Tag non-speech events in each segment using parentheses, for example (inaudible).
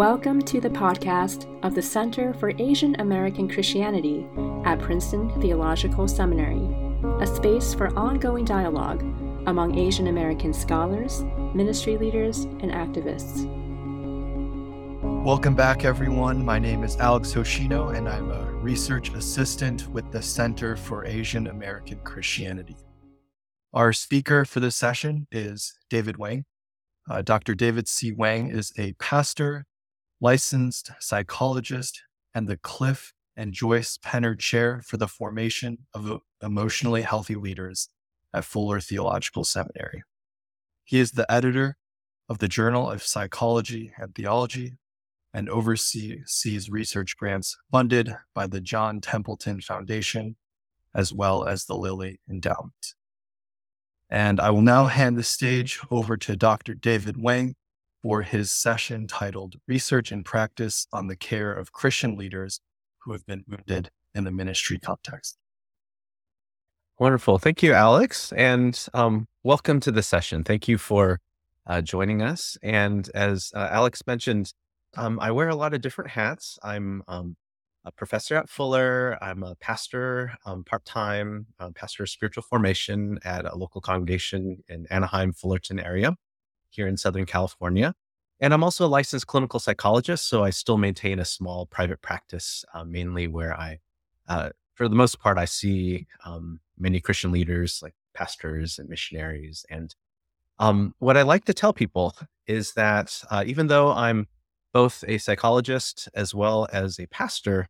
Welcome to the podcast of the Center for Asian American Christianity at Princeton Theological Seminary, a space for ongoing dialogue among Asian American scholars, ministry leaders, and activists. Welcome back, everyone. My name is Alex Hoshino, and I'm a research assistant with the Center for Asian American Christianity. Our speaker for this session is David Wang. Uh, Dr. David C. Wang is a pastor, licensed psychologist, and the Cliff and Joyce Penner Chair for the Formation of Emotionally Healthy Leaders at Fuller Theological Seminary. He is the editor of the Journal of Psychology and Theology and oversees research grants funded by the John Templeton Foundation as well as the Lilly Endowment. And I will now hand the stage over to Dr. David Wang for his session titled Research and Practice on the Care of Christian Leaders Who Have Been Wounded in the Ministry Context. Wonderful. Thank you, Alex. And um, welcome to the session. Thank you for uh, joining us. And as uh, Alex mentioned, um, I wear a lot of different hats. I'm um, a professor at Fuller. I'm a pastor um, part time, um, pastor of spiritual formation at a local congregation in Anaheim, Fullerton area here in Southern California. And I'm also a licensed clinical psychologist. So I still maintain a small private practice, uh, mainly where I, uh, for the most part, I see um, many Christian leaders like pastors and missionaries. And um, what I like to tell people is that uh, even though I'm both a psychologist as well as a pastor,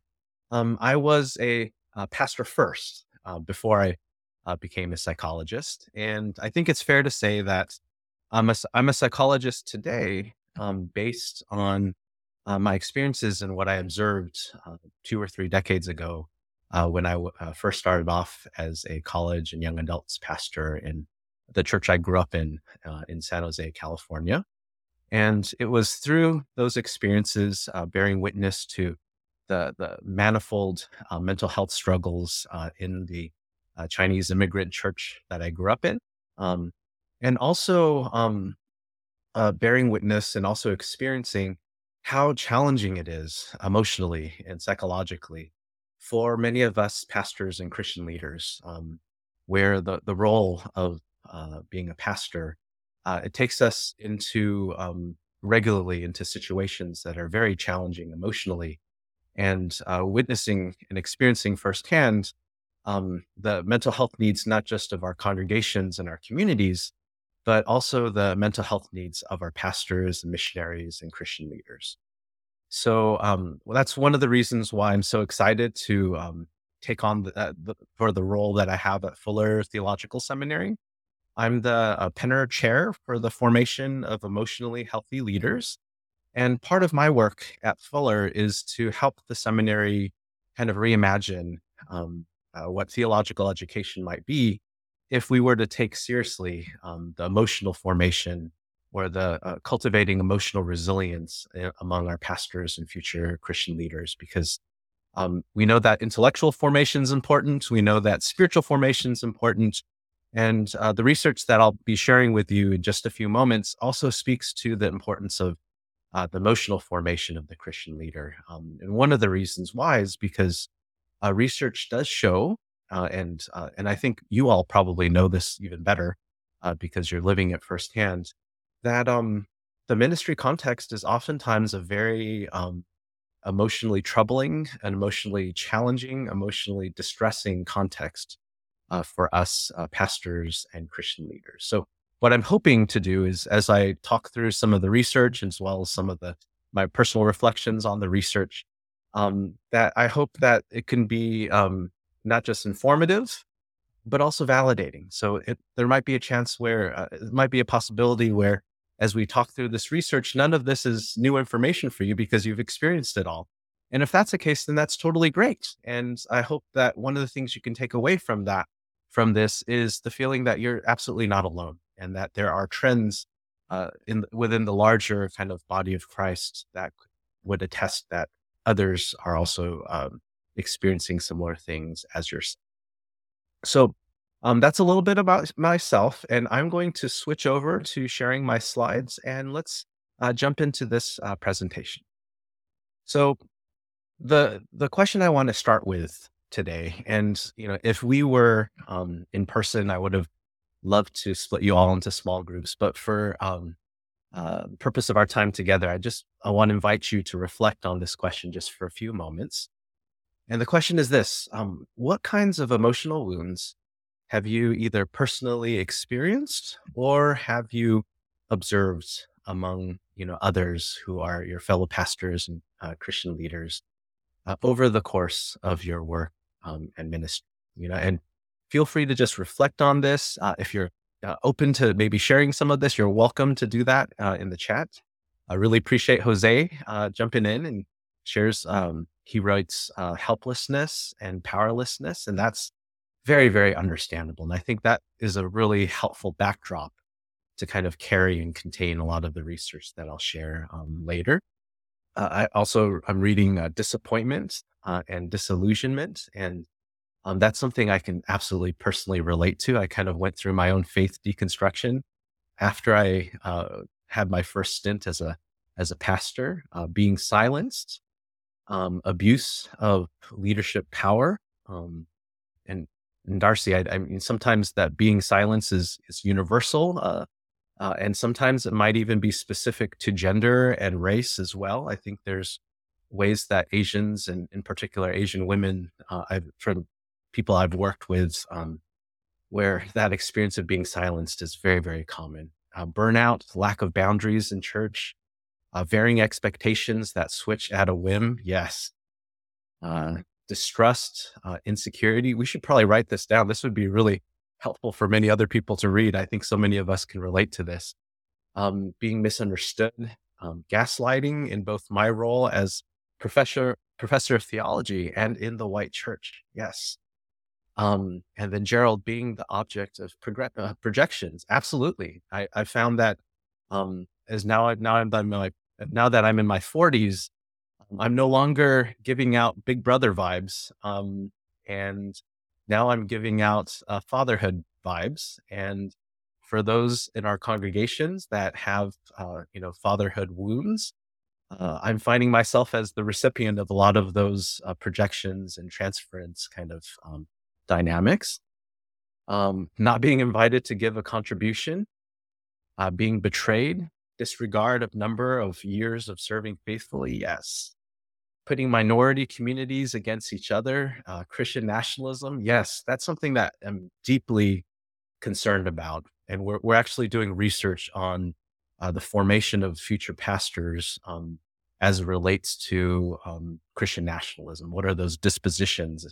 um, I was a, a pastor first uh, before I uh, became a psychologist. And I think it's fair to say that I'm a, I'm a psychologist today um, based on uh, my experiences and what I observed uh, two or three decades ago uh, when I w- uh, first started off as a college and young adults pastor in the church I grew up in in San Jose, California. And it was through those experiences, uh, bearing witness to the, the manifold uh, mental health struggles uh, in the uh, Chinese immigrant church that I grew up in. Um, and also um, uh, bearing witness and also experiencing how challenging it is emotionally and psychologically for many of us pastors and Christian leaders, um, where the, the role of uh, being a pastor uh, it takes us into um, regularly into situations that are very challenging emotionally and uh, witnessing and experiencing firsthand um, the mental health needs not just of our congregations and our communities but also the mental health needs of our pastors and missionaries and christian leaders so um, well, that's one of the reasons why i'm so excited to um, take on the, uh, the, for the role that i have at fuller theological seminary I'm the uh, Penner Chair for the Formation of Emotionally Healthy Leaders. And part of my work at Fuller is to help the seminary kind of reimagine um, uh, what theological education might be if we were to take seriously um, the emotional formation or the uh, cultivating emotional resilience uh, among our pastors and future Christian leaders. Because um, we know that intellectual formation is important, we know that spiritual formation is important, and uh, the research that I'll be sharing with you in just a few moments also speaks to the importance of uh, the emotional formation of the Christian leader. Um, and one of the reasons why is because uh, research does show, uh, and uh, and I think you all probably know this even better uh, because you're living it firsthand, that um, the ministry context is oftentimes a very um, emotionally troubling and emotionally challenging, emotionally distressing context uh, for us uh, pastors and Christian leaders. So, what I'm hoping to do is, as I talk through some of the research as well as some of the my personal reflections on the research, um, that I hope that it can be um, not just informative, but also validating. So, it, there might be a chance where uh, it might be a possibility where, as we talk through this research, none of this is new information for you because you've experienced it all. And if that's the case, then that's totally great. And I hope that one of the things you can take away from that from this is the feeling that you're absolutely not alone and that there are trends uh, in within the larger kind of body of Christ that would attest that others are also um, experiencing similar things as yourself. So um, that's a little bit about myself, and I'm going to switch over to sharing my slides, and let's uh, jump into this uh, presentation. So the the question I want to start with today, and you know, if we were um, in person, I would have loved to split you all into small groups. But for um, uh, purpose of our time together, I just I want to invite you to reflect on this question just for a few moments. And the question is this: um, What kinds of emotional wounds have you either personally experienced or have you observed among you know others who are your fellow pastors and uh, Christian leaders uh, over the course of your work um, and ministry? You know, and feel free to just reflect on this. Uh, if you're uh, open to maybe sharing some of this, you're welcome to do that uh, in the chat. I really appreciate Jose uh, jumping in and shares. Um, he writes helplessness and powerlessness, and that's very, very understandable. And I think that is a really helpful backdrop to kind of carry and contain a lot of the research that I'll share um, later. Uh, I also I'm reading uh, disappointment uh, and disillusionment, and um, that's something I can absolutely personally relate to. I kind of went through my own faith deconstruction after I uh, had my first stint as a as a pastor, uh, being silenced, um, abuse of leadership power, um, and and Darcy, I, I, mean, sometimes that being silenced is is universal, uh, uh, and sometimes it might even be specific to gender and race as well. I think there's ways that Asians and in particular Asian women, uh, I've, from people I've worked with, um, where that experience of being silenced is very, very common. Uh, burnout, lack of boundaries in church, uh, varying expectations that switch at a whim. Yes. Uh, distrust, uh, insecurity. We should probably write this down. This would be really helpful for many other people to read. I think so many of us can relate to this. Um, being misunderstood, um, gaslighting in both my role as professor professor of theology and in the white church. Yes. Um, and then Gerald being the object of uh, projections. Absolutely. I, I found that um, as now I now I'm in my now that I'm in my 40s, I'm no longer giving out Big Brother vibes, um, and now I'm giving out uh, fatherhood vibes. And for those in our congregations that have, uh, you know, fatherhood wounds, uh, I'm finding myself as the recipient of a lot of those uh, projections and transference kind of um, dynamics. Um, not being invited to give a contribution, uh, being betrayed, disregard of number of years of serving faithfully. Yes, putting minority communities against each other, uh, Christian nationalism. Yes, that's something that I'm deeply concerned about. And we're, we're actually doing research on uh, the formation of future pastors um, as it relates to um, Christian nationalism. What are those dispositions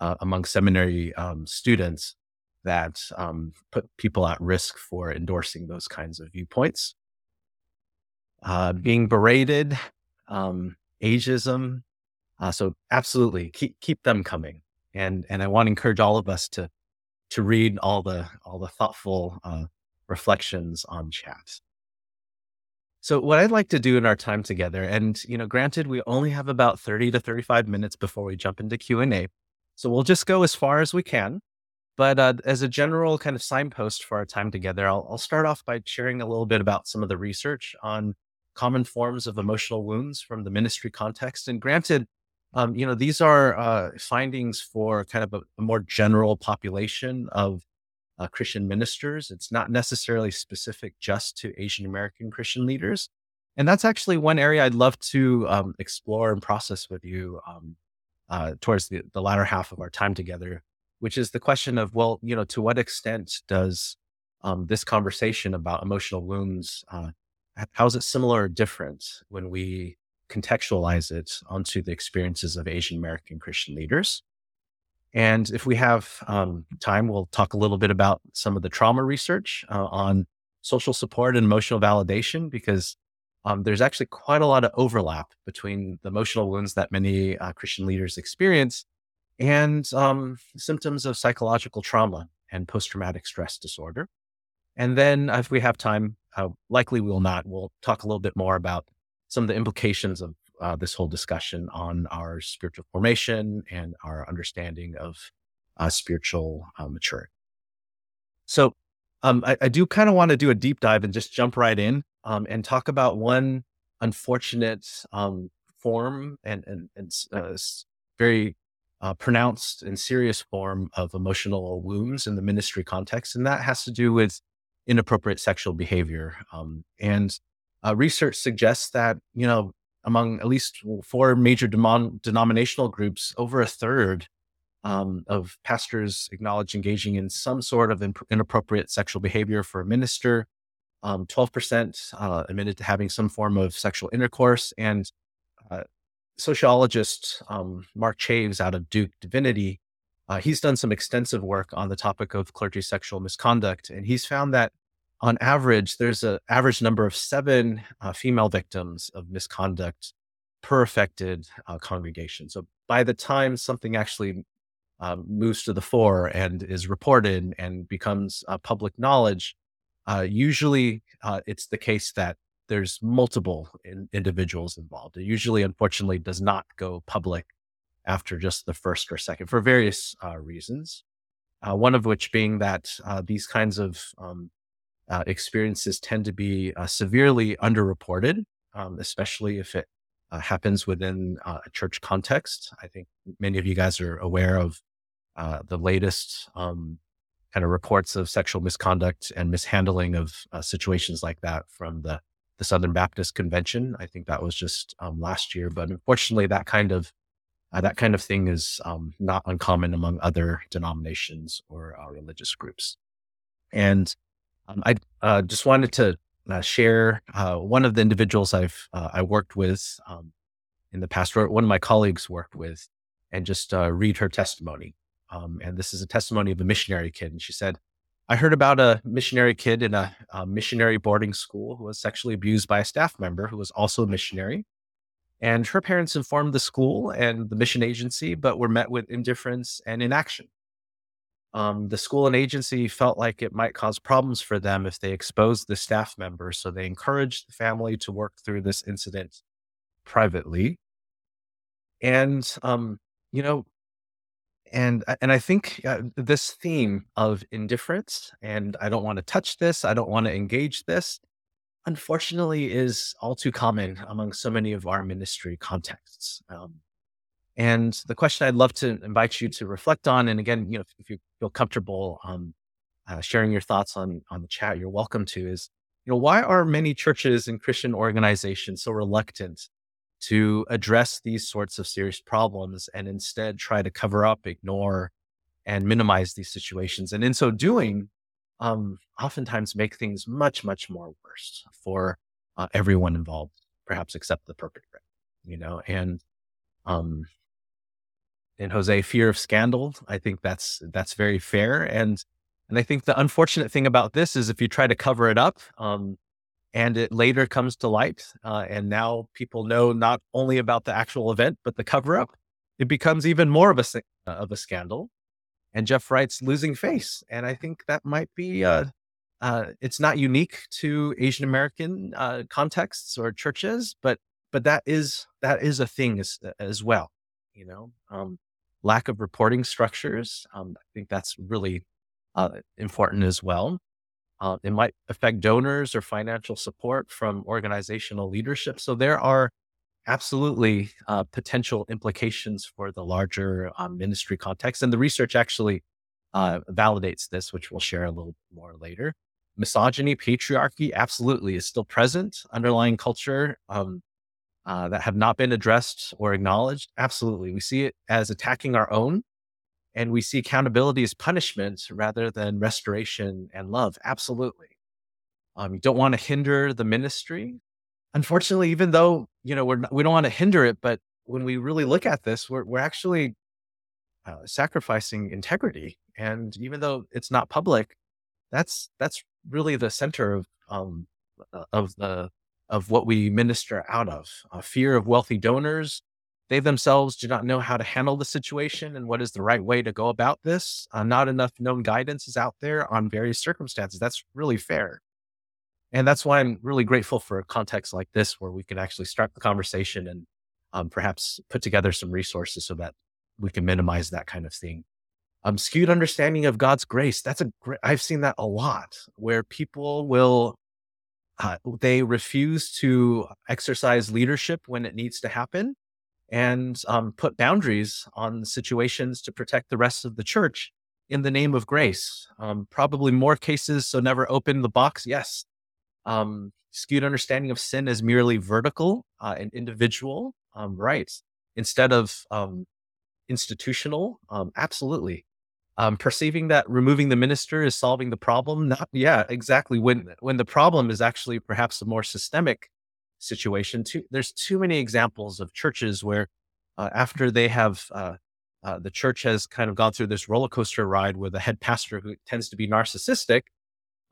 uh, among seminary um, students that um, put people at risk for endorsing those kinds of viewpoints? Uh, being berated, um, ageism. Uh, so absolutely keep keep them coming, and and I want to encourage all of us to to read all the all the thoughtful uh, reflections on chat. So what I'd like to do in our time together, and you know, granted, we only have about thirty to thirty-five minutes before we jump into Q and A, so we'll just go as far as we can. But uh, as a general kind of signpost for our time together, I'll, I'll start off by sharing a little bit about some of the research on common forms of emotional wounds from the ministry context. And granted, um, you know, these are uh, findings for kind of a, a more general population of uh, Christian ministers. It's not necessarily specific just to Asian American Christian leaders. And that's actually one area I'd love to um, explore and process with you um, uh, towards the, the latter half of our time together, which is the question of, well, you know, to what extent does um, this conversation about emotional wounds uh, how is it similar or different when we contextualize it onto the experiences of Asian American Christian leaders? And if we have um, time, we'll talk a little bit about some of the trauma research uh, on social support and emotional validation, because um, there's actually quite a lot of overlap between the emotional wounds that many uh, Christian leaders experience and um, symptoms of psychological trauma and post traumatic stress disorder. And then, if we have time, uh, likely we will not. We'll talk a little bit more about some of the implications of uh, this whole discussion on our spiritual formation and our understanding of uh, spiritual uh, maturity. So, um, I, I, do kind of want to do a deep dive and just jump right in um, and talk about one unfortunate um, form and, and, and uh, very uh, pronounced and serious form of emotional wounds in the ministry context. And that has to do with inappropriate sexual behavior. Um, and uh, research suggests that, you know, among at least four major demon- denominational groups, over a third um, of pastors acknowledge engaging in some sort of imp- inappropriate sexual behavior for a minister. Um, 12% uh, admitted to having some form of sexual intercourse. And uh, sociologist um, Mark Chaves out of Duke Divinity, uh, he's done some extensive work on the topic of clergy sexual misconduct. And he's found that on average, there's an average number of seven uh, female victims of misconduct per affected uh, congregation. So by the time something actually um, moves to the fore and is reported and becomes uh, public knowledge, uh, usually uh, it's the case that there's multiple in, individuals involved. It usually, unfortunately, does not go public after just the first or second for various uh, reasons. Uh, one of which being that uh, these kinds of um, experiences tend to be severely underreported, um, especially if it happens within a church context. I think many of you guys are aware of uh, the latest um, kind of reports of sexual misconduct and mishandling of uh, situations like that from the, the Southern Baptist Convention. I think that was just um, last year, but unfortunately, that kind of uh, that kind of thing is um, not uncommon among other denominations or uh, religious groups. And um, I uh, just wanted to uh, share one of the individuals I've I worked with um, in the past, or one of my colleagues worked with, and just read her testimony. Um, and this is a testimony of a missionary kid. And she said, I heard about a missionary kid in a, a, missionary boarding school who was sexually abused by a staff member who was also a missionary. And her parents informed the school and the mission agency, but were met with indifference and inaction. Um, the school and agency felt like it might cause problems for them if they exposed the staff member. So they encouraged the family to work through this incident privately. And, um, you know, and and I think uh, this theme of indifference and I don't want to touch this, I don't want to engage this, unfortunately, is all too common among so many of our ministry contexts. Um, and the question I'd love to invite you to reflect on, and again, you know, if, if you feel comfortable um, uh, sharing your thoughts on on the chat, you're welcome to. Is you know why are many churches and Christian organizations so reluctant to address these sorts of serious problems and instead try to cover up, ignore, and minimize these situations. And in so doing, um, oftentimes make things much, much more worse for uh, everyone involved, perhaps except the perpetrator, you know, and, um, in Jose, fear of scandal, I think that's, that's very fair. And, and I think the unfortunate thing about this is if you try to cover it up, um, and it later comes to light. Uh, and now people know not only about the actual event, but the cover up. It becomes even more of a, uh, of a scandal. And Jeff writes losing face. And I think that might be, uh, uh, it's not unique to Asian American uh, contexts or churches, but but that is that is a thing as, as well. You know, um, lack of reporting structures. Um, I think that's really uh, important as well. Uh, it might affect donors or financial support from organizational leadership. So there are absolutely uh, potential implications for the larger um, ministry context. And the research actually uh, validates this, which we'll share a little more later. Misogyny, patriarchy, absolutely is still present, underlying culture um, uh, that have not been addressed or acknowledged. Absolutely. We see it as attacking our own and we see accountability as punishment rather than restoration and love. Absolutely. Um, you don't want to hinder the ministry. Unfortunately, even though, you know, we're not, we don't want to hinder it, but when we really look at this, we're, we're actually uh, sacrificing integrity. And even though it's not public, that's, that's really the center of, um, uh, of the, of what we minister out of uh, fear of wealthy donors, they themselves do not know how to handle the situation and what is the right way to go about this. Uh, not enough known guidance is out there on various circumstances. That's really fair. And that's why I'm really grateful for a context like this where we can actually start the conversation and um, perhaps put together some resources so that we can minimize that kind of thing. Um, skewed understanding of God's grace. That's a great, I've seen that a lot where people will uh, they refuse to exercise leadership when it needs to happen and um, put boundaries on situations to protect the rest of the church in the name of grace. Um, probably more cases, so never open the box. Yes. Um, skewed understanding of sin as merely vertical uh, and individual. Um, right. Instead of um, institutional. Um, absolutely. perceiving that removing the minister is solving the problem. (laughs) Not, yeah, exactly. When, when the problem is actually perhaps a more systemic situation. Too, there's too many examples of churches where uh, after they have uh, uh, the church has kind of gone through this roller coaster ride with a head pastor who tends to be narcissistic,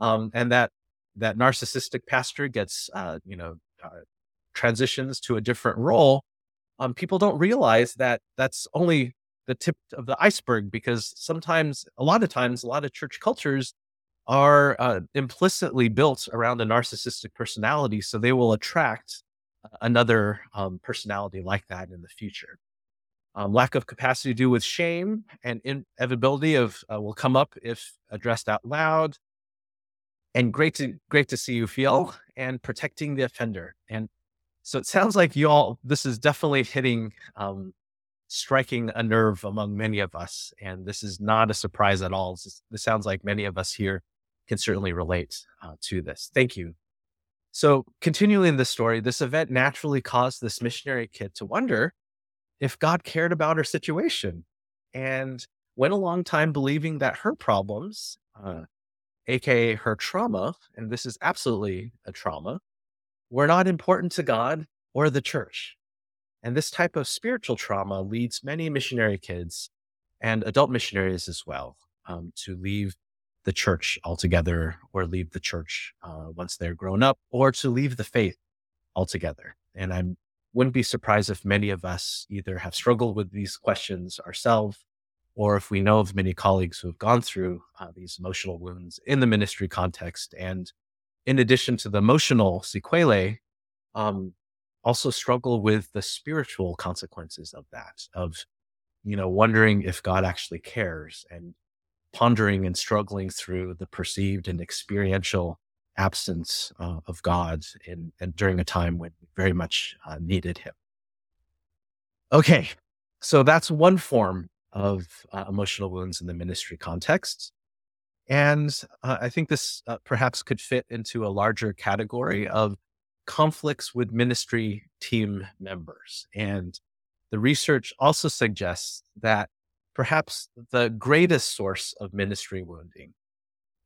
um, and that that narcissistic pastor gets uh, you know uh, transitions to a different role. Um, people don't realize that that's only the tip of the iceberg because sometimes, a lot of times, a lot of church cultures are uh, implicitly built around a narcissistic personality. So they will attract another um, personality like that in the future. Um, lack of capacity to do with shame and inevitability of uh, will come up if addressed out loud. And great to great to see you feel and protecting the offender. And so it sounds like you all this is definitely hitting um, striking a nerve among many of us. And this is not a surprise at all. This, this sounds like many of us here can certainly relate uh, to this. Thank you. So, continuing the story, this event naturally caused this missionary kid to wonder if God cared about her situation and went a long time believing that her problems, uh, aka her trauma, and this is absolutely a trauma, were not important to God or the church. And this type of spiritual trauma leads many missionary kids and adult missionaries as well um, to leave the church altogether or leave the church uh, once they're grown up or to leave the faith altogether. And I wouldn't be surprised if many of us either have struggled with these questions ourselves or if we know of many colleagues who have gone through uh, these emotional wounds in the ministry context. And in addition to the emotional sequelae, um, also struggle with the spiritual consequences of that, of, you know, wondering if God actually cares and pondering and struggling through the perceived and experiential absence uh, of God in, and during a time when we very much uh, needed Him. Okay, so that's one form of uh, emotional wounds in the ministry context. And uh, I think this uh, perhaps could fit into a larger category of conflicts with ministry team members. And the research also suggests that perhaps the greatest source of ministry wounding.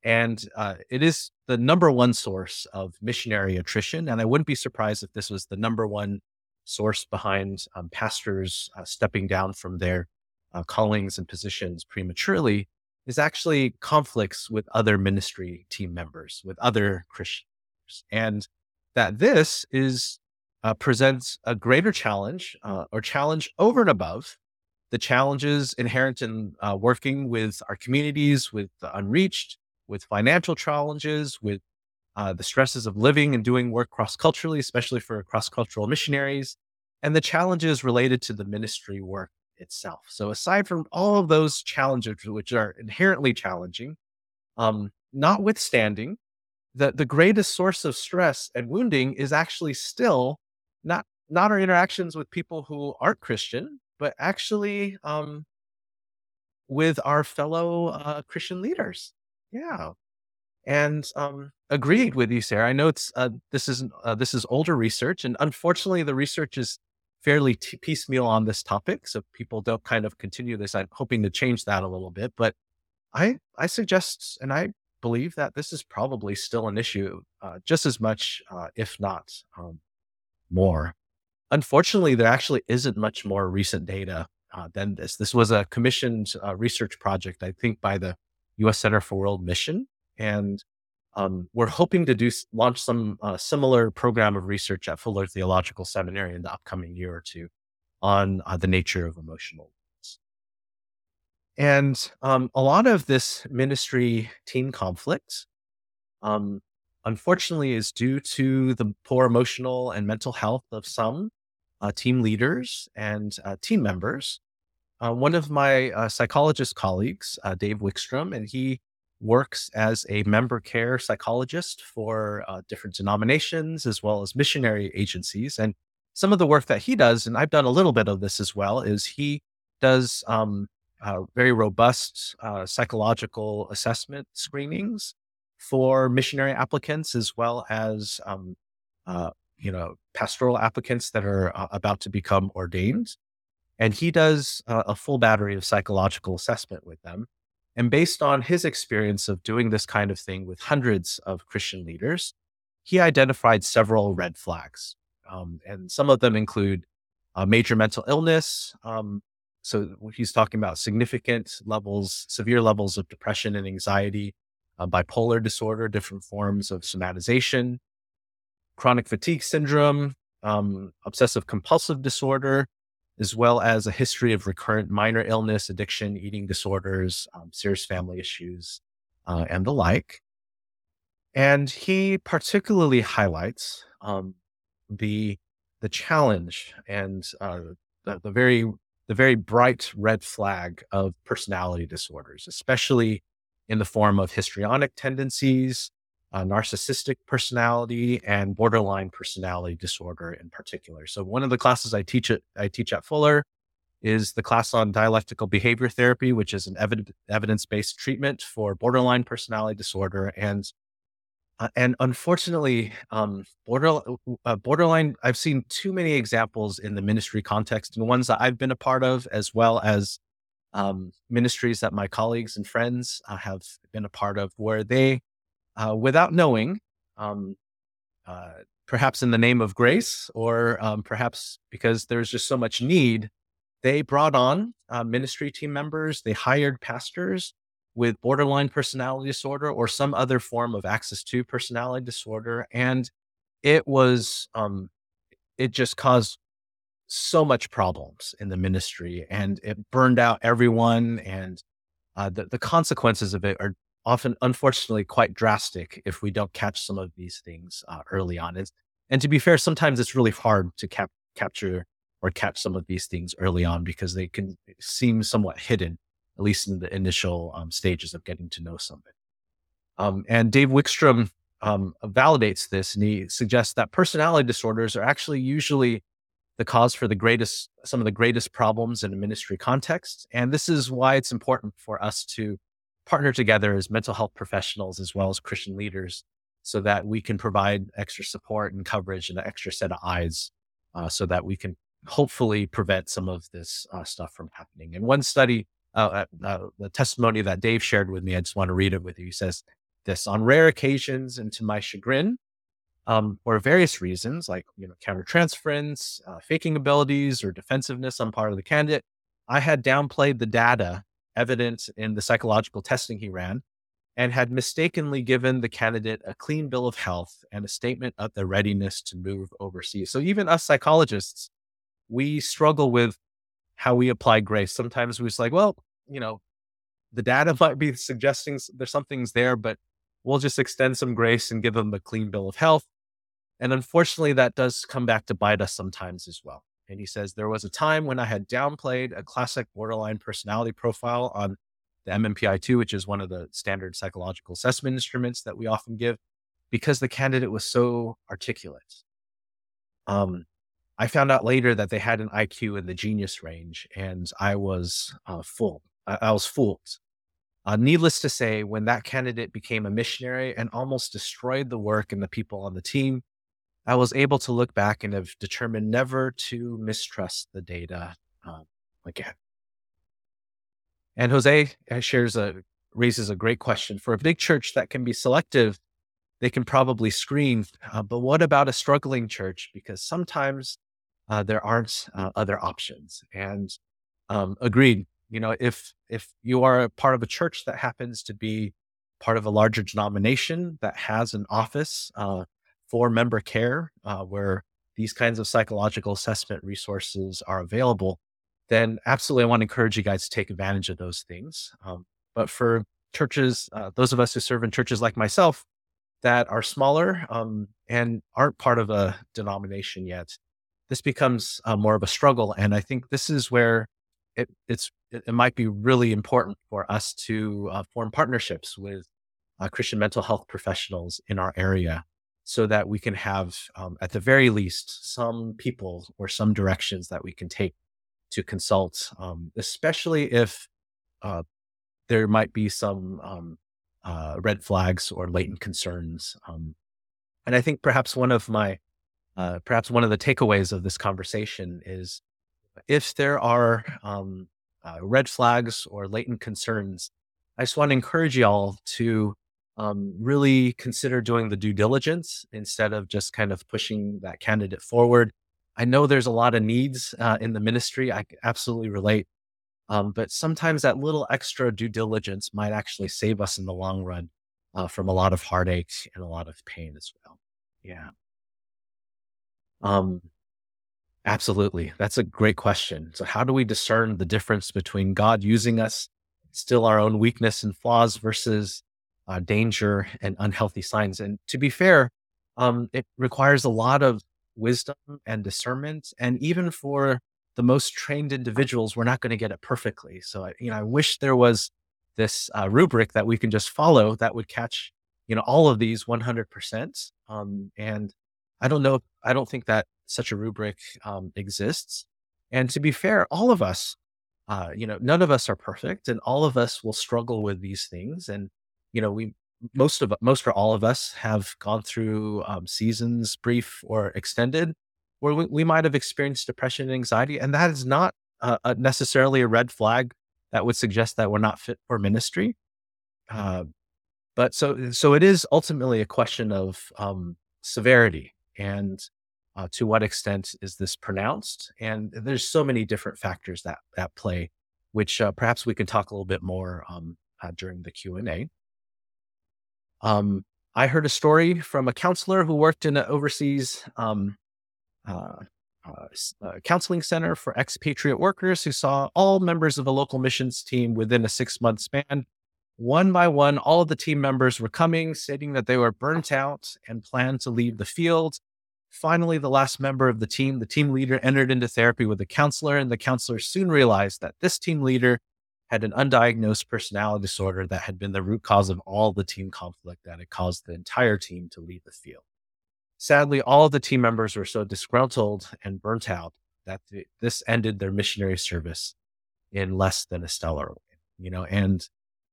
And uh, it is the number one source of missionary attrition. And I wouldn't be surprised if this was the number one source behind um, pastors uh, stepping down from their uh, callings and positions prematurely is actually conflicts with other ministry team members, with other Christians. And that this is uh, presents a greater challenge uh, or challenge over and above the challenges inherent in uh, working with our communities, with the unreached, with financial challenges, with uh, the stresses of living and doing work cross culturally, especially for cross cultural missionaries, and the challenges related to the ministry work itself. So, aside from all of those challenges, which are inherently challenging, um, notwithstanding, the, the greatest source of stress and wounding is actually still not not our interactions with people who aren't Christian, but actually um, with our fellow uh, Christian leaders. Yeah, and um, agreed with you, Sarah. I know it's uh, this is uh, this is older research, and unfortunately, the research is fairly t- piecemeal on this topic, so people don't kind of continue this. I'm hoping to change that a little bit, but I I suggest and I believe that this is probably still an issue, uh, just as much, uh, if not um, more. Unfortunately, there actually isn't much more recent data uh, than this. This was a commissioned uh, research project, I think, by the U.S. Center for World Mission, and um, we're hoping to do launch some uh, similar program of research at Fuller Theological Seminary in the upcoming year or two on uh, the nature of emotional. And um, a lot of this ministry team conflict um, unfortunately is due to the poor emotional and mental health of some uh, team leaders and uh, team members. Uh, one of my uh, psychologist colleagues, uh, Dave Wickstrom, and he works as a member care psychologist for uh, different denominations as well as missionary agencies. And some of the work that he does, and I've done a little bit of this as well, is he does um, uh, very robust uh, psychological assessment screenings for missionary applicants as well as um, uh, you know pastoral applicants that are uh, about to become ordained and he does a full battery of psychological assessment with them and based on his experience of doing this kind of thing with hundreds of christian leaders he identified several red flags. Um, and some of them include major mental illness um, so he's talking about significant levels, severe levels of depression and anxiety, uh, bipolar disorder, different forms of somatization, chronic fatigue syndrome, um, obsessive compulsive disorder, as well as a history of recurrent minor illness, addiction, eating disorders, um, serious family issues, uh, and the like. And he particularly highlights um, the the challenge and uh, the, the very the very bright red flag of personality disorders, especially in the form of histrionic tendencies, uh, narcissistic personality, and borderline personality disorder in particular. So one of the classes I teach at I teach at Fuller is the class on dialectical behavior therapy, which is an evidence based treatment for borderline personality disorder. And uh, and unfortunately, um, border, uh, borderline, I've seen too many examples in the ministry context and ones that I've been a part of, as well as um, ministries that my colleagues and friends uh, have been a part of, where they, uh, without knowing, um, uh, perhaps in the name of grace, or um, perhaps because there's just so much need, they brought on uh, ministry team members, they hired pastors with borderline personality disorder or some other form of Axis II personality disorder. And it was, um, it just caused so much problems in the ministry and it burned out everyone. And uh, the, the consequences of it are often, unfortunately, quite drastic if we don't catch some of these things uh, early on. And, and to be fair, sometimes it's really hard to cap- capture or catch some of these things early on because they can seem somewhat hidden at least in the initial um, stages of getting to know somebody. Um, and Dave Wickstrom um, validates this, and he suggests that personality disorders are actually usually the cause for the greatest, some of the greatest problems in a ministry context. And this is why it's important for us to partner together as mental health professionals as well as Christian leaders, so that we can provide extra support and coverage and an extra set of eyes, uh, so that we can hopefully prevent some of this uh, stuff from happening. And one study uh, uh, the testimony that Dave shared with me. I just want to read it with you. He says this on rare occasions and to my chagrin, um, for various reasons, like you know, countertransference, uh, faking abilities, or defensiveness on part of the candidate, I had downplayed the data evident in the psychological testing he ran, and had mistakenly given the candidate a clean bill of health and a statement of their readiness to move overseas. So even us psychologists, we struggle with how we apply grace. Sometimes we're just like, well, you know, the data (laughs) might be suggesting there's something's there, but we'll just extend some grace and give them a clean bill of health. And unfortunately, that does come back to bite us sometimes as well. And he says, There was a time when I had downplayed a classic borderline personality profile on the MMPI 2, which is one of the standard psychological assessment instruments that we often give, because the candidate was so articulate. Um, I found out later that they had an IQ in the genius range, and I was uh, full. I, I, was fooled. Uh, needless to say, when that candidate became a missionary and almost destroyed the work and the people on the team, I was able to look back and have determined never to mistrust the data um, again. And Jose uh, shares a raises a great question for a big church that can be selective. They can probably screen, uh, but what about a struggling church? Because sometimes uh, there aren't uh, other options. And um, agreed, you know, if if you are a part of a church that happens to be part of a larger denomination that has an office uh, for member care uh, where these kinds of psychological assessment resources are available, then absolutely I want to encourage you guys to take advantage of those things. Um, but for churches, uh, those of us who serve in churches like myself that are smaller um, and aren't part of a denomination yet, this becomes uh, more of a struggle. And I think this is where it, it's it, might be really important for us to uh, form partnerships with uh, Christian mental health professionals in our area so that we can have, um, at the very least, some people or some directions that we can take to consult, um, especially if uh, there might be some um, uh, red flags or latent concerns. Um, and I think perhaps one of my, uh, perhaps one of the takeaways of this conversation is if there are um, uh, red flags or latent concerns, I just want to encourage y'all to um, really consider doing the due diligence instead of just kind of pushing that candidate forward. I know there's a lot of needs uh, in the ministry. I absolutely relate. Um, but sometimes that little extra due diligence might actually save us in the long run uh, from a lot of heartache and a lot of pain as well. Yeah. Um, absolutely. That's a great question. So, how do we discern the difference between God using us, still our own weakness and flaws, versus uh, danger and unhealthy signs. And to be fair, um, it requires a lot of wisdom and discernment. And even for the most trained individuals, we're not going to get it perfectly. So, you know, I wish there was this uh, rubric that we can just follow that would catch, you know, all of these 100%. Um, and I don't know, I don't think that such a rubric um, exists. And to be fair, all of us, uh, you know, none of us are perfect and all of us will struggle with these things. And you know, we most of most or all of us have gone through um, seasons, brief or extended, where we, we, might have experienced depression and anxiety, and that is not uh, necessarily a red flag that would suggest that we're not fit for ministry. Uh, but so so it is ultimately a question of um, severity and uh, to what extent is this pronounced? And there's so many different factors that that play, which uh, perhaps we can talk a little bit more um, uh, during the Q and A. Um, I heard a story from a counselor who worked in an overseas um, uh, uh, uh, counseling center for expatriate workers who saw all members of a local missions team within a six month span. One by one, all of the team members were coming, stating that they were burnt out and planned to leave the field. Finally, the last member of the team, the team leader, entered into therapy with the counselor, and the counselor soon realized that this team leader had an undiagnosed personality disorder that had been the root cause of all the team conflict that had caused the entire team to leave the field. Sadly, all of the team members were so disgruntled and burnt out that the, this ended their missionary service in less than a stellar way. You know, and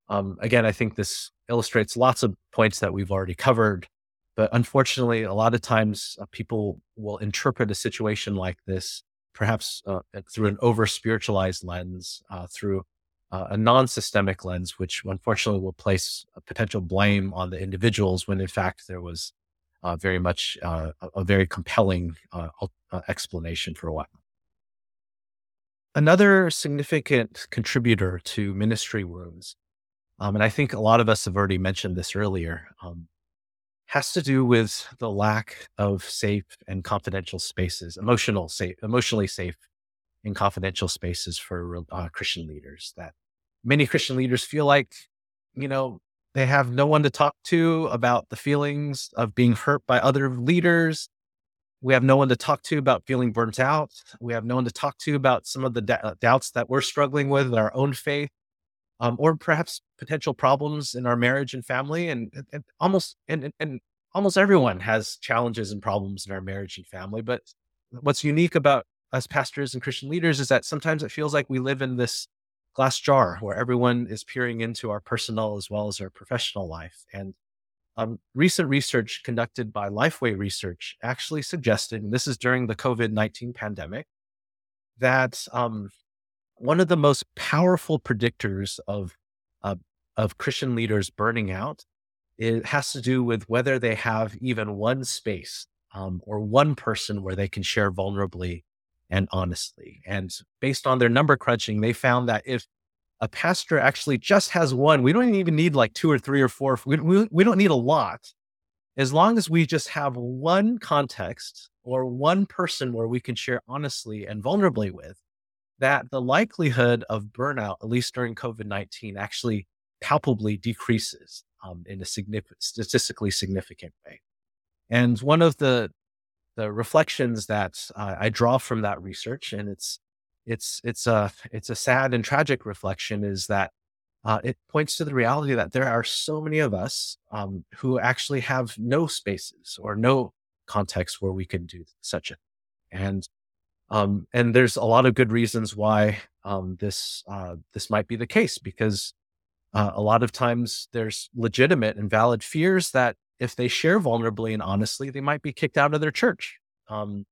um, again, I think this illustrates lots of points that we've already covered. But unfortunately, a lot of times uh, people will interpret a situation like this, perhaps uh, through an over spiritualized lens, uh, through uh, a non-systemic lens, which unfortunately will place a potential blame on the individuals when in fact there was uh, very much uh, a, very compelling uh, uh, explanation for why. Another significant contributor to ministry wounds, um, and I think a lot of us have already mentioned this earlier, um, has to do with the lack of safe and confidential spaces, emotional safe, emotionally safe and confidential spaces for uh, Christian leaders that many Christian leaders feel like, you know, they have no one to talk to about the feelings of being hurt by other leaders. We have no one to talk to about feeling burnt out. We have no one to talk to about some of the uh, doubts that we're struggling with in our own faith, um, or perhaps potential problems in our marriage and family. And, and almost and, and almost everyone has challenges and problems in our marriage and family. But what's unique about us pastors and Christian leaders is that sometimes it feels like we live in this glass jar where everyone is peering into our personal as well as our professional life. And um, recent research conducted by Lifeway Research actually suggested, and this is during the COVID 19 pandemic, that um, one of the most powerful predictors of, uh, of Christian leaders burning out it has to do with whether they have even one space um, or one person where they can share vulnerably and honestly. And based on their number crunching, they found that if a pastor actually just has one, we don't even need like two or three or four. We, we, we don't need a lot. As long as we just have one context or one person where we can share honestly and vulnerably with, that the likelihood of burnout, at least during COVID 19, actually palpably decreases um, in a significant, statistically significant way. And one of the the reflections that uh, I draw from that research, and it's it's it's a it's a sad and tragic reflection is that uh, it points to the reality that there are so many of us um, who actually have no spaces or no context where we can do such a and um, and there's a lot of good reasons why um, this uh, this might be the case because uh, a lot of times there's legitimate and valid fears that if they share vulnerably and honestly, they might be kicked out of their church. Um,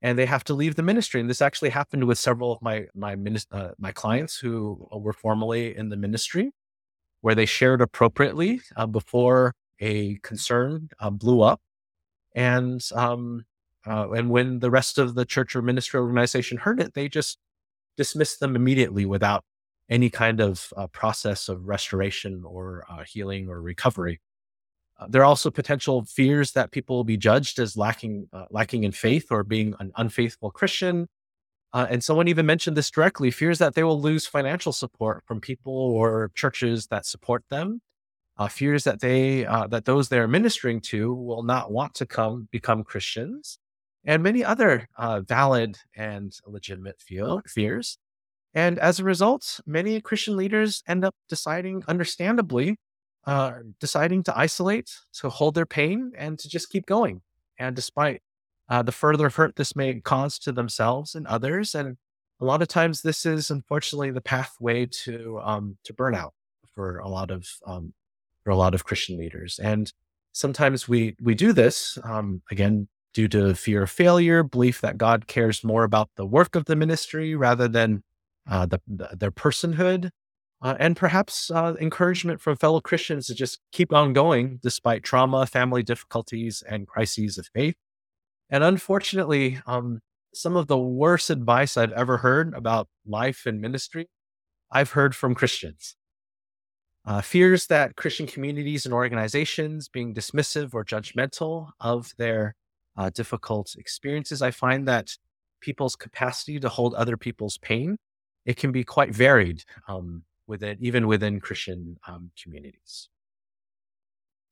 and they have to leave the ministry. And this actually happened with several of my my uh, my clients who were formerly in the ministry, where they shared appropriately uh, before a concern uh, blew up, and um, uh, and when the rest of the church or ministry organization heard it, they just dismissed them immediately without any kind of uh, process of restoration or uh, healing or recovery. Uh, there are also potential fears that people will be judged as lacking uh, lacking in faith or being an unfaithful Christian. Uh, and someone even mentioned this directly: fears that they will lose financial support from people or churches that support them. Uh, fears that they that those they're ministering to will not want to come become Christians, and many other valid and legitimate feel, fears. And as a result, many Christian leaders end up deciding, understandably, uh, deciding to isolate, to hold their pain, and to just keep going. And despite uh, the further hurt this may cause to themselves and others, and a lot of times this is unfortunately the pathway to um, to burnout for a lot of um, for a lot of Christian leaders. And sometimes we we do this um, again due to fear of failure, belief that God cares more about the work of the ministry rather than uh, the, the, their personhood, uh, and perhaps uh, encouragement from fellow Christians to just keep on going despite trauma, family difficulties, and crises of faith. And unfortunately, um, some of the worst advice I've ever heard about life and ministry, I've heard from Christians. Uh, fears that Christian communities and organizations being dismissive or judgmental of their uh, difficult experiences. I find that people's capacity to hold other people's pain it can be quite varied um, within even within Christian um, communities.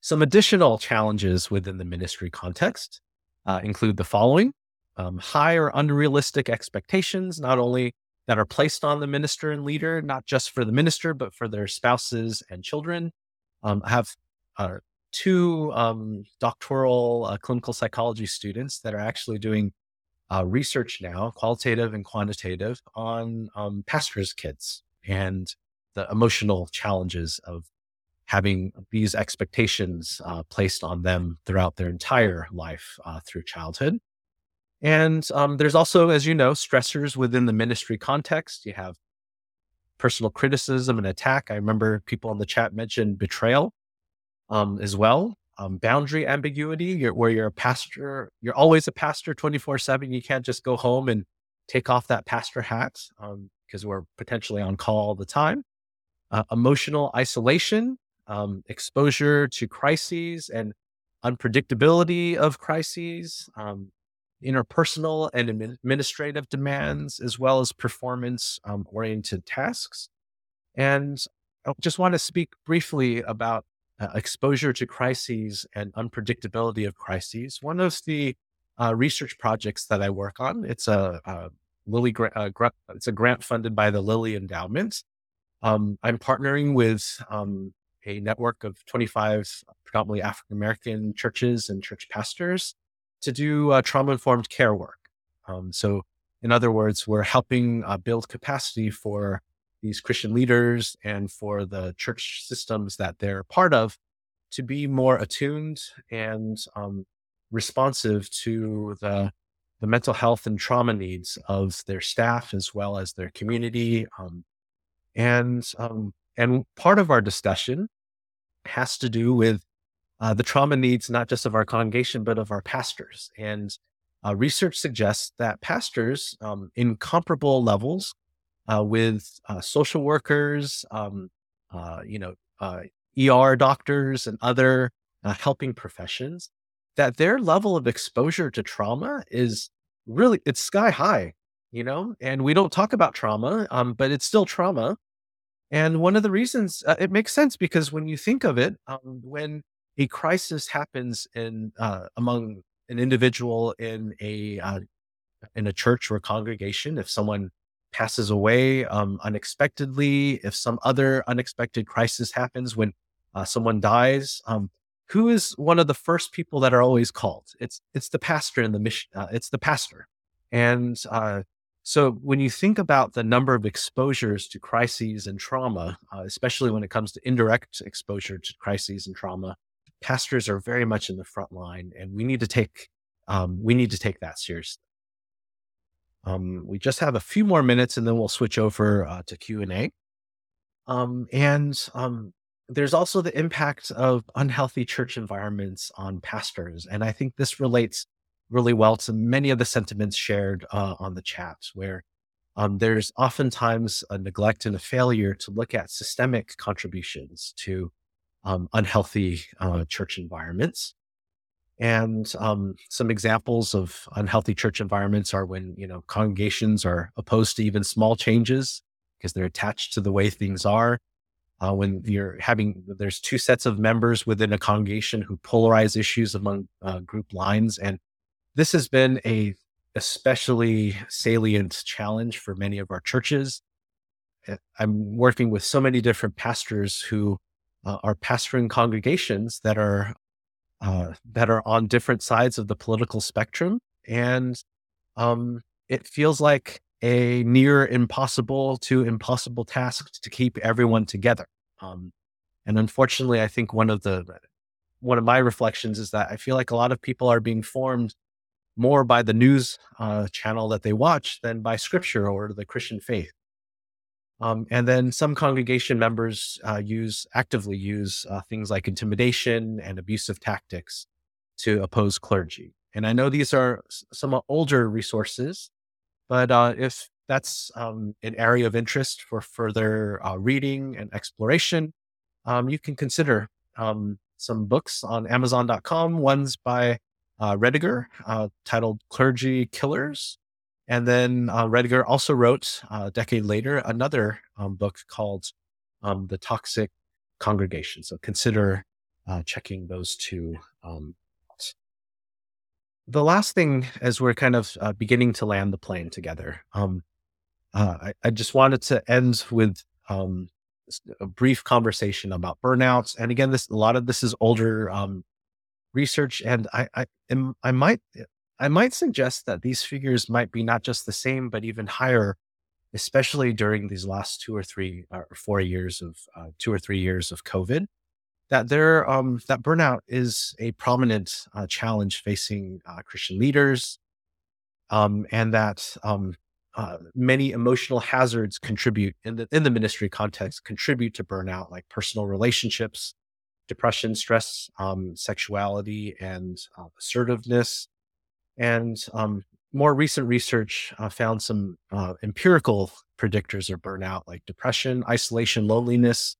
Some additional challenges within the ministry context uh, include the following: um, high or unrealistic expectations, not only that are placed on the minister and leader, not just for the minister, but for their spouses and children. Um, I have uh, two um, doctoral uh, clinical psychology students that are actually doing uh, research now, qualitative and quantitative, on um, pastors' kids and the emotional challenges of having these expectations uh, placed on them throughout their entire life uh, through childhood. And um, there's also, as you know, stressors within the ministry context. You have personal criticism and attack. I remember people in the chat mentioned betrayal um, as well um, boundary ambiguity you're, where you're a pastor you're always a pastor 24 7 you can't just go home and take off that pastor hat because um, we're potentially on call all the time uh, emotional isolation um, exposure to crises and unpredictability of crises um, interpersonal and administrative demands as well as performance um, oriented tasks and i just want to speak briefly about uh, exposure to crises and unpredictability of crises. One of the uh, research projects that I work on, it's a, a Lilly uh, it's a grant funded by the Lilly Endowment. Um, I'm partnering with um, a network of 25 predominantly African American churches and church pastors to do uh, trauma informed care work. Um, so, in other words, we're helping uh, build capacity for these Christian leaders and for the church systems that they're part of to be more attuned and um, responsive to the the mental health and trauma needs of their staff as well as their community. Um, and um, and part of our discussion has to do with uh, the trauma needs not just of our congregation but of our pastors. And uh, research suggests that pastors, um, in comparable levels, uh, with uh, social workers, um, uh, you know, ER doctors, and other helping professions, that their level of exposure to trauma is really it's sky high, you know. And we don't talk about trauma, um, but it's still trauma. And one of the reasons uh, it makes sense because when you think of it, um, when a crisis happens in among an individual in a in a church or a congregation, if someone passes away um, unexpectedly, if some other unexpected crisis happens when uh, someone dies, um, who is one of the first people that are always called? It's it's the pastor in the mission. Uh, it's the pastor, and uh, so when you think about the number of exposures to crises and trauma, uh, especially when it comes to indirect exposure to crises and trauma, pastors are very much in the front line, and we need to take um, we need to take that seriously. Um, we just have a few more minutes, and then we'll switch over uh, to Q and A. Um, and um, there's also the impact of unhealthy church environments on pastors, and I think this relates really well to many of the sentiments shared uh, on the chat, where um, there's oftentimes a neglect and a failure to look at systemic contributions to um, unhealthy uh, church environments. And um, some examples of unhealthy church environments are when you know congregations are opposed to even small changes because they're attached to the way things are. Uh, when you're having there's two sets of members within a congregation who polarize issues among uh, group lines, and this has been a especially salient challenge for many of our churches. Eh, I'm working with so many different pastors who uh, are pastoring congregations that are uh, that are on different sides of the political spectrum, and um, it feels like a near impossible to impossible task to keep everyone together. Um, and unfortunately, I think one of the one of my reflections is that I feel like a lot of people are being formed more by the news uh, channel that they watch than by scripture or the Christian faith. Um, and then some congregation members uh, use actively use uh, things like intimidation and abusive tactics to oppose clergy. And I know these are somewhat older resources, but uh, if that's um, an area of interest for further uh, reading and exploration, um, you can consider um, some books on Amazon.com. One's by uh, Rediger uh, titled Clergy Killers. And then uh, Rediger also wrote uh, a decade later another um, book called um, The Toxic Congregation. So consider uh, checking those two. Um, the last thing, as we're kind of uh, beginning to land the plane together, um, I, I, just wanted to end with um, a brief conversation about burnouts. And again, this a lot of this is older um, research, and I I, am, I might I might suggest that these figures might be not just the same, but even higher, especially during these last two or three or four years of uh, two or three years of COVID. That there, um, that burnout is a prominent uh, challenge facing uh, Christian leaders, um, and that um, uh, many emotional hazards contribute in the in the ministry context contribute to burnout, like personal relationships, depression, stress, um, sexuality, and uh, assertiveness, and um, more recent research uh, found some uh, empirical predictors of burnout like depression, isolation, loneliness,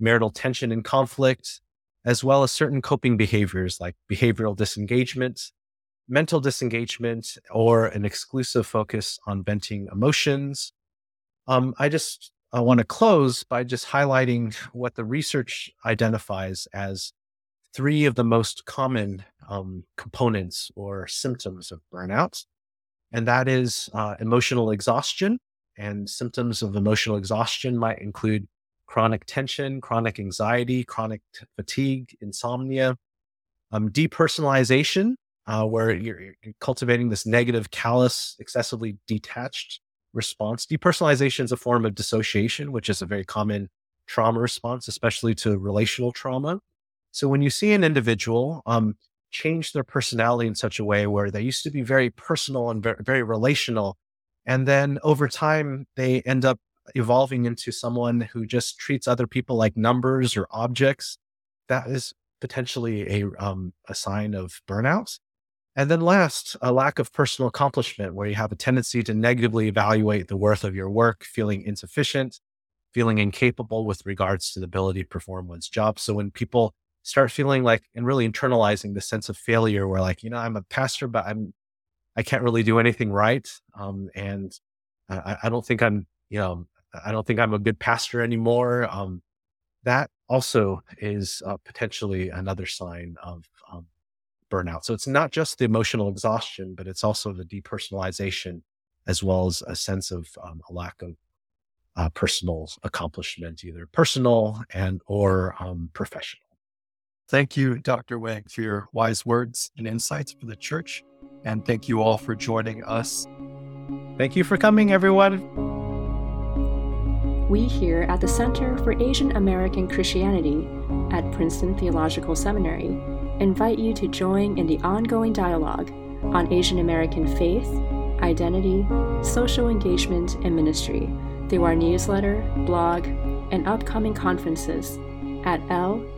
marital tension and conflict, as well as certain coping behaviors like behavioral disengagement, mental disengagement, or an exclusive focus on venting emotions. Um, I just I want to close by just highlighting what the research identifies as three of the most common um, components or symptoms of burnout. And that is uh, emotional exhaustion. And symptoms of emotional exhaustion might include chronic tension, chronic anxiety, chronic t- fatigue, insomnia, um, depersonalization, uh, where you're, you're, cultivating this negative, callous, excessively detached response. Depersonalization is a form of dissociation, which is a very common trauma response, especially to relational trauma. So when you see an individual um, change their personality in such a way where they used to be very personal and very, very relational, and then over time they end up evolving into someone who just treats other people like numbers or objects, that is potentially a um, a sign of burnout. And then last, a lack of personal accomplishment, where you have a tendency to negatively evaluate the worth of your work, feeling insufficient, feeling incapable with regards to the ability to perform one's job. So when people start feeling like and really internalizing the sense of failure where like you know i'm a pastor but i'm i can't really do anything right um, and I, I, don't think i'm you know i don't think i'm a good pastor anymore um, that also is uh, potentially another sign of um, burnout so it's not just the emotional exhaustion but it's also the depersonalization as well as a sense of um, a lack of uh, personal accomplishment, either personal and or um, professional. Thank you, Dr. Wang, for your wise words and insights for the church. And thank you all for joining us. Thank you for coming, everyone. We here at the Center for Asian American Christianity at Princeton Theological Seminary invite you to join in the ongoing dialogue on Asian American faith, identity, social engagement, and ministry through our newsletter, blog, and upcoming conferences at ltiaa.com.